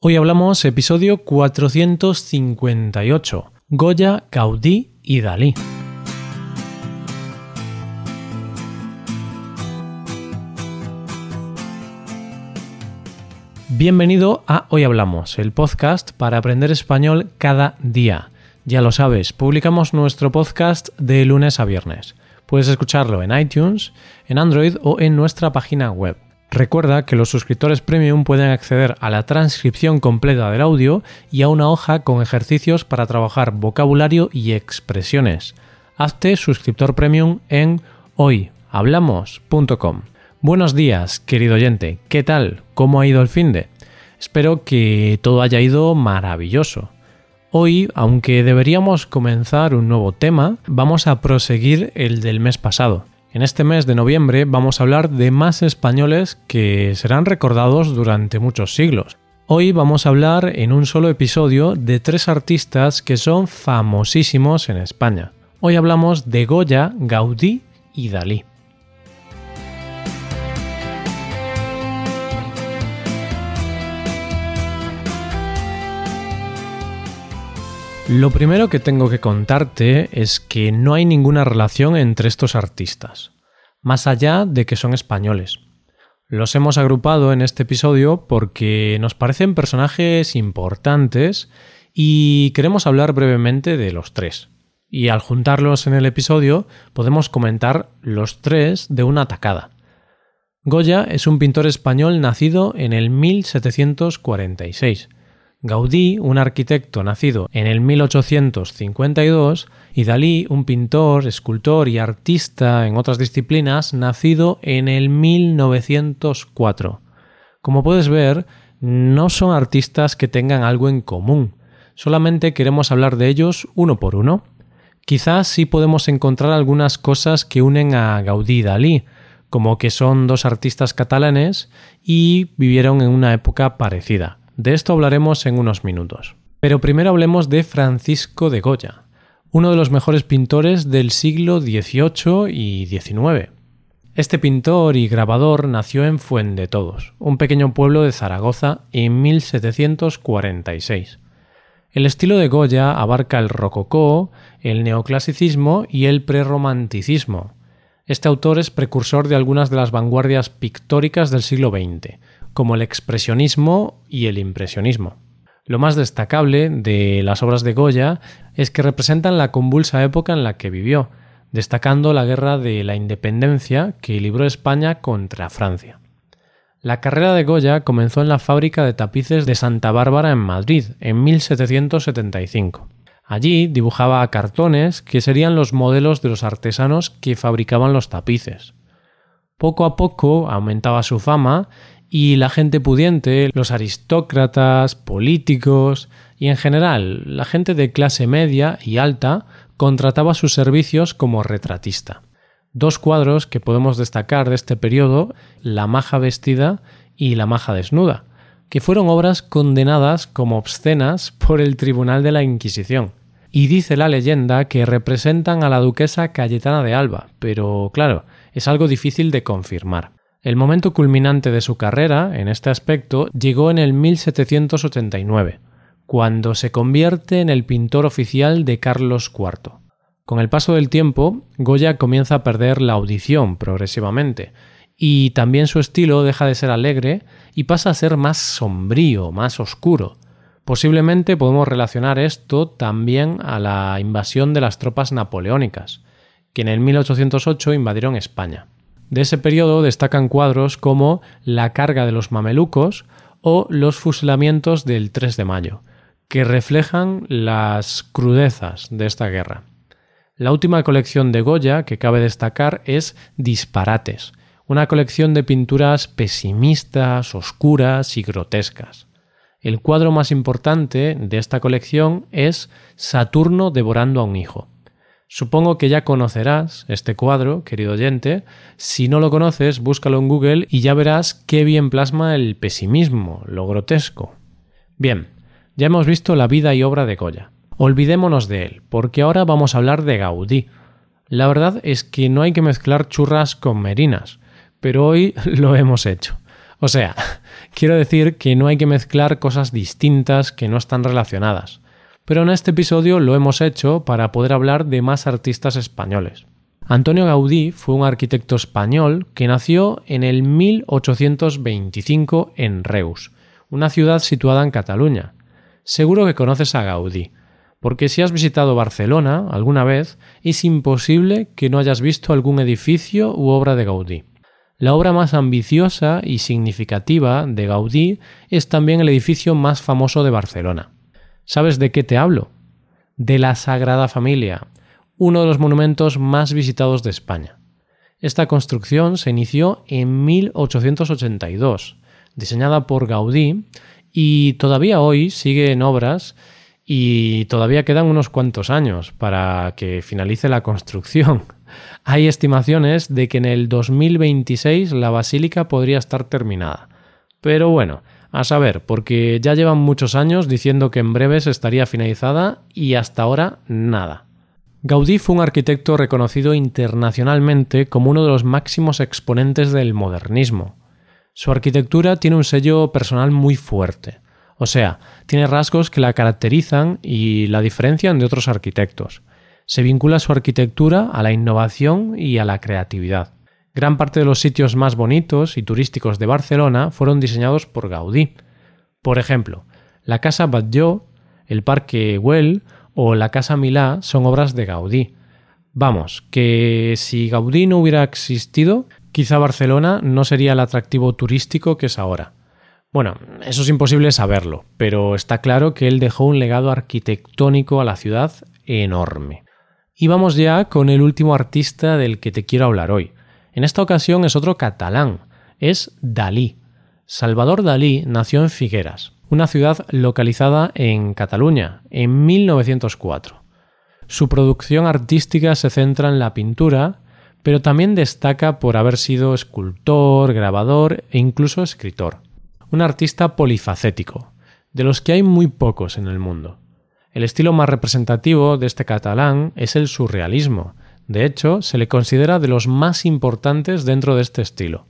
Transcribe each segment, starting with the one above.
Hoy hablamos episodio 458, Goya, Gaudí y Dalí. Bienvenido a Hoy Hablamos, el podcast para aprender español cada día. Ya lo sabes, publicamos nuestro podcast de lunes a viernes. Puedes escucharlo en iTunes, en Android o en nuestra página web. Recuerda que los suscriptores premium pueden acceder a la transcripción completa del audio y a una hoja con ejercicios para trabajar vocabulario y expresiones. Hazte suscriptor premium en hoyhablamos.com. Buenos días, querido oyente. ¿Qué tal? ¿Cómo ha ido el fin de? Espero que todo haya ido maravilloso. Hoy, aunque deberíamos comenzar un nuevo tema, vamos a proseguir el del mes pasado. En este mes de noviembre vamos a hablar de más españoles que serán recordados durante muchos siglos. Hoy vamos a hablar en un solo episodio de tres artistas que son famosísimos en España. Hoy hablamos de Goya, Gaudí y Dalí. Lo primero que tengo que contarte es que no hay ninguna relación entre estos artistas, más allá de que son españoles. Los hemos agrupado en este episodio porque nos parecen personajes importantes y queremos hablar brevemente de los tres. Y al juntarlos en el episodio podemos comentar los tres de una tacada. Goya es un pintor español nacido en el 1746 Gaudí, un arquitecto nacido en el 1852, y Dalí, un pintor, escultor y artista en otras disciplinas, nacido en el 1904. Como puedes ver, no son artistas que tengan algo en común, solamente queremos hablar de ellos uno por uno. Quizás sí podemos encontrar algunas cosas que unen a Gaudí y Dalí, como que son dos artistas catalanes y vivieron en una época parecida. De esto hablaremos en unos minutos. Pero primero hablemos de Francisco de Goya, uno de los mejores pintores del siglo XVIII y XIX. Este pintor y grabador nació en Fuendetodos, un pequeño pueblo de Zaragoza, en 1746. El estilo de Goya abarca el rococó, el neoclasicismo y el prerromanticismo. Este autor es precursor de algunas de las vanguardias pictóricas del siglo XX, como el expresionismo y el impresionismo. Lo más destacable de las obras de Goya es que representan la convulsa época en la que vivió, destacando la guerra de la independencia que libró España contra Francia. La carrera de Goya comenzó en la fábrica de tapices de Santa Bárbara en Madrid en 1775. Allí dibujaba cartones que serían los modelos de los artesanos que fabricaban los tapices. Poco a poco aumentaba su fama y la gente pudiente, los aristócratas, políticos y en general la gente de clase media y alta contrataba sus servicios como retratista. Dos cuadros que podemos destacar de este periodo, La maja vestida y La maja desnuda, que fueron obras condenadas como obscenas por el Tribunal de la Inquisición. Y dice la leyenda que representan a la duquesa Cayetana de Alba, pero claro, es algo difícil de confirmar. El momento culminante de su carrera, en este aspecto, llegó en el 1789, cuando se convierte en el pintor oficial de Carlos IV. Con el paso del tiempo, Goya comienza a perder la audición progresivamente, y también su estilo deja de ser alegre y pasa a ser más sombrío, más oscuro. Posiblemente podemos relacionar esto también a la invasión de las tropas napoleónicas, en el 1808 invadieron España. De ese periodo destacan cuadros como La carga de los mamelucos o Los fusilamientos del 3 de mayo, que reflejan las crudezas de esta guerra. La última colección de Goya que cabe destacar es Disparates, una colección de pinturas pesimistas, oscuras y grotescas. El cuadro más importante de esta colección es Saturno devorando a un hijo. Supongo que ya conocerás este cuadro, querido oyente. Si no lo conoces, búscalo en Google y ya verás qué bien plasma el pesimismo, lo grotesco. Bien, ya hemos visto la vida y obra de Goya. Olvidémonos de él, porque ahora vamos a hablar de Gaudí. La verdad es que no hay que mezclar churras con merinas, pero hoy lo hemos hecho. O sea, quiero decir que no hay que mezclar cosas distintas que no están relacionadas. Pero en este episodio lo hemos hecho para poder hablar de más artistas españoles. Antonio Gaudí fue un arquitecto español que nació en el 1825 en Reus, una ciudad situada en Cataluña. Seguro que conoces a Gaudí, porque si has visitado Barcelona alguna vez, es imposible que no hayas visto algún edificio u obra de Gaudí. La obra más ambiciosa y significativa de Gaudí es también el edificio más famoso de Barcelona. ¿Sabes de qué te hablo? De la Sagrada Familia, uno de los monumentos más visitados de España. Esta construcción se inició en 1882, diseñada por Gaudí, y todavía hoy sigue en obras y todavía quedan unos cuantos años para que finalice la construcción. Hay estimaciones de que en el 2026 la basílica podría estar terminada. Pero bueno, a saber, porque ya llevan muchos años diciendo que en breves estaría finalizada y hasta ahora nada. Gaudí fue un arquitecto reconocido internacionalmente como uno de los máximos exponentes del modernismo. Su arquitectura tiene un sello personal muy fuerte. O sea, tiene rasgos que la caracterizan y la diferencian de otros arquitectos. Se vincula su arquitectura a la innovación y a la creatividad. Gran parte de los sitios más bonitos y turísticos de Barcelona fueron diseñados por Gaudí. Por ejemplo, la Casa Batlló, el Parque Güell o la Casa Milá son obras de Gaudí. Vamos, que si Gaudí no hubiera existido, quizá Barcelona no sería el atractivo turístico que es ahora. Bueno, eso es imposible saberlo, pero está claro que él dejó un legado arquitectónico a la ciudad enorme. Y vamos ya con el último artista del que te quiero hablar hoy. En esta ocasión es otro catalán, es Dalí. Salvador Dalí nació en Figueras, una ciudad localizada en Cataluña, en 1904. Su producción artística se centra en la pintura, pero también destaca por haber sido escultor, grabador e incluso escritor un artista polifacético, de los que hay muy pocos en el mundo. El estilo más representativo de este catalán es el surrealismo. De hecho, se le considera de los más importantes dentro de este estilo.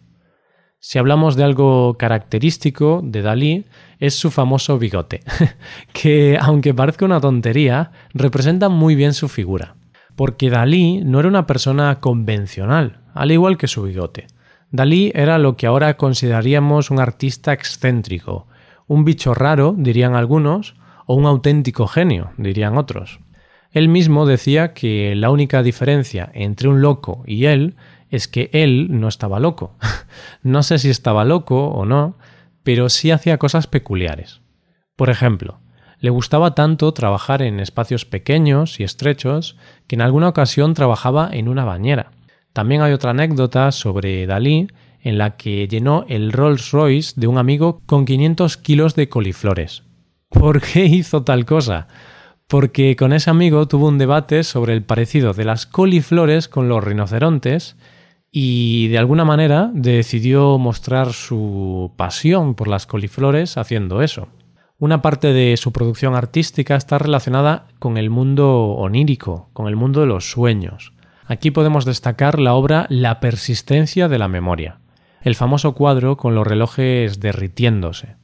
Si hablamos de algo característico de Dalí, es su famoso bigote, que, aunque parezca una tontería, representa muy bien su figura. Porque Dalí no era una persona convencional, al igual que su bigote. Dalí era lo que ahora consideraríamos un artista excéntrico, un bicho raro, dirían algunos, o un auténtico genio, dirían otros. Él mismo decía que la única diferencia entre un loco y él es que él no estaba loco. no sé si estaba loco o no, pero sí hacía cosas peculiares. Por ejemplo, le gustaba tanto trabajar en espacios pequeños y estrechos que en alguna ocasión trabajaba en una bañera. También hay otra anécdota sobre Dalí en la que llenó el Rolls Royce de un amigo con 500 kilos de coliflores. ¿Por qué hizo tal cosa? Porque con ese amigo tuvo un debate sobre el parecido de las coliflores con los rinocerontes y de alguna manera decidió mostrar su pasión por las coliflores haciendo eso. Una parte de su producción artística está relacionada con el mundo onírico, con el mundo de los sueños. Aquí podemos destacar la obra La persistencia de la memoria, el famoso cuadro con los relojes derritiéndose.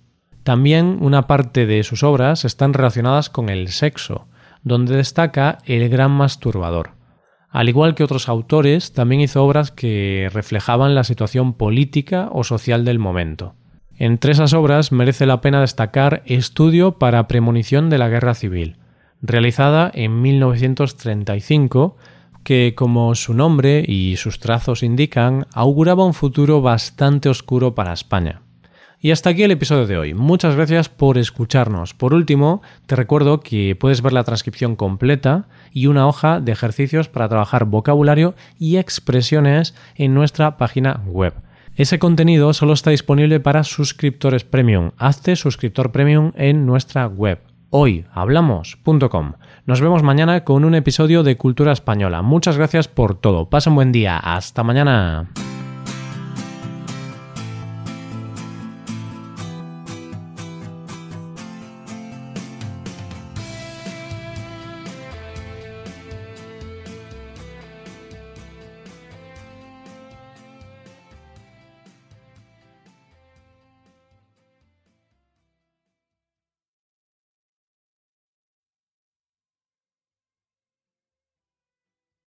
También una parte de sus obras están relacionadas con el sexo, donde destaca El gran masturbador. Al igual que otros autores, también hizo obras que reflejaban la situación política o social del momento. Entre esas obras merece la pena destacar Estudio para premonición de la guerra civil, realizada en 1935 que, como su nombre y sus trazos indican, auguraba un futuro bastante oscuro para España. Y hasta aquí el episodio de hoy. Muchas gracias por escucharnos. Por último, te recuerdo que puedes ver la transcripción completa y una hoja de ejercicios para trabajar vocabulario y expresiones en nuestra página web. Ese contenido solo está disponible para suscriptores premium. Hazte suscriptor premium en nuestra web hoyhablamos.com. Nos vemos mañana con un episodio de Cultura Española. Muchas gracias por todo. Pasa un buen día. Hasta mañana.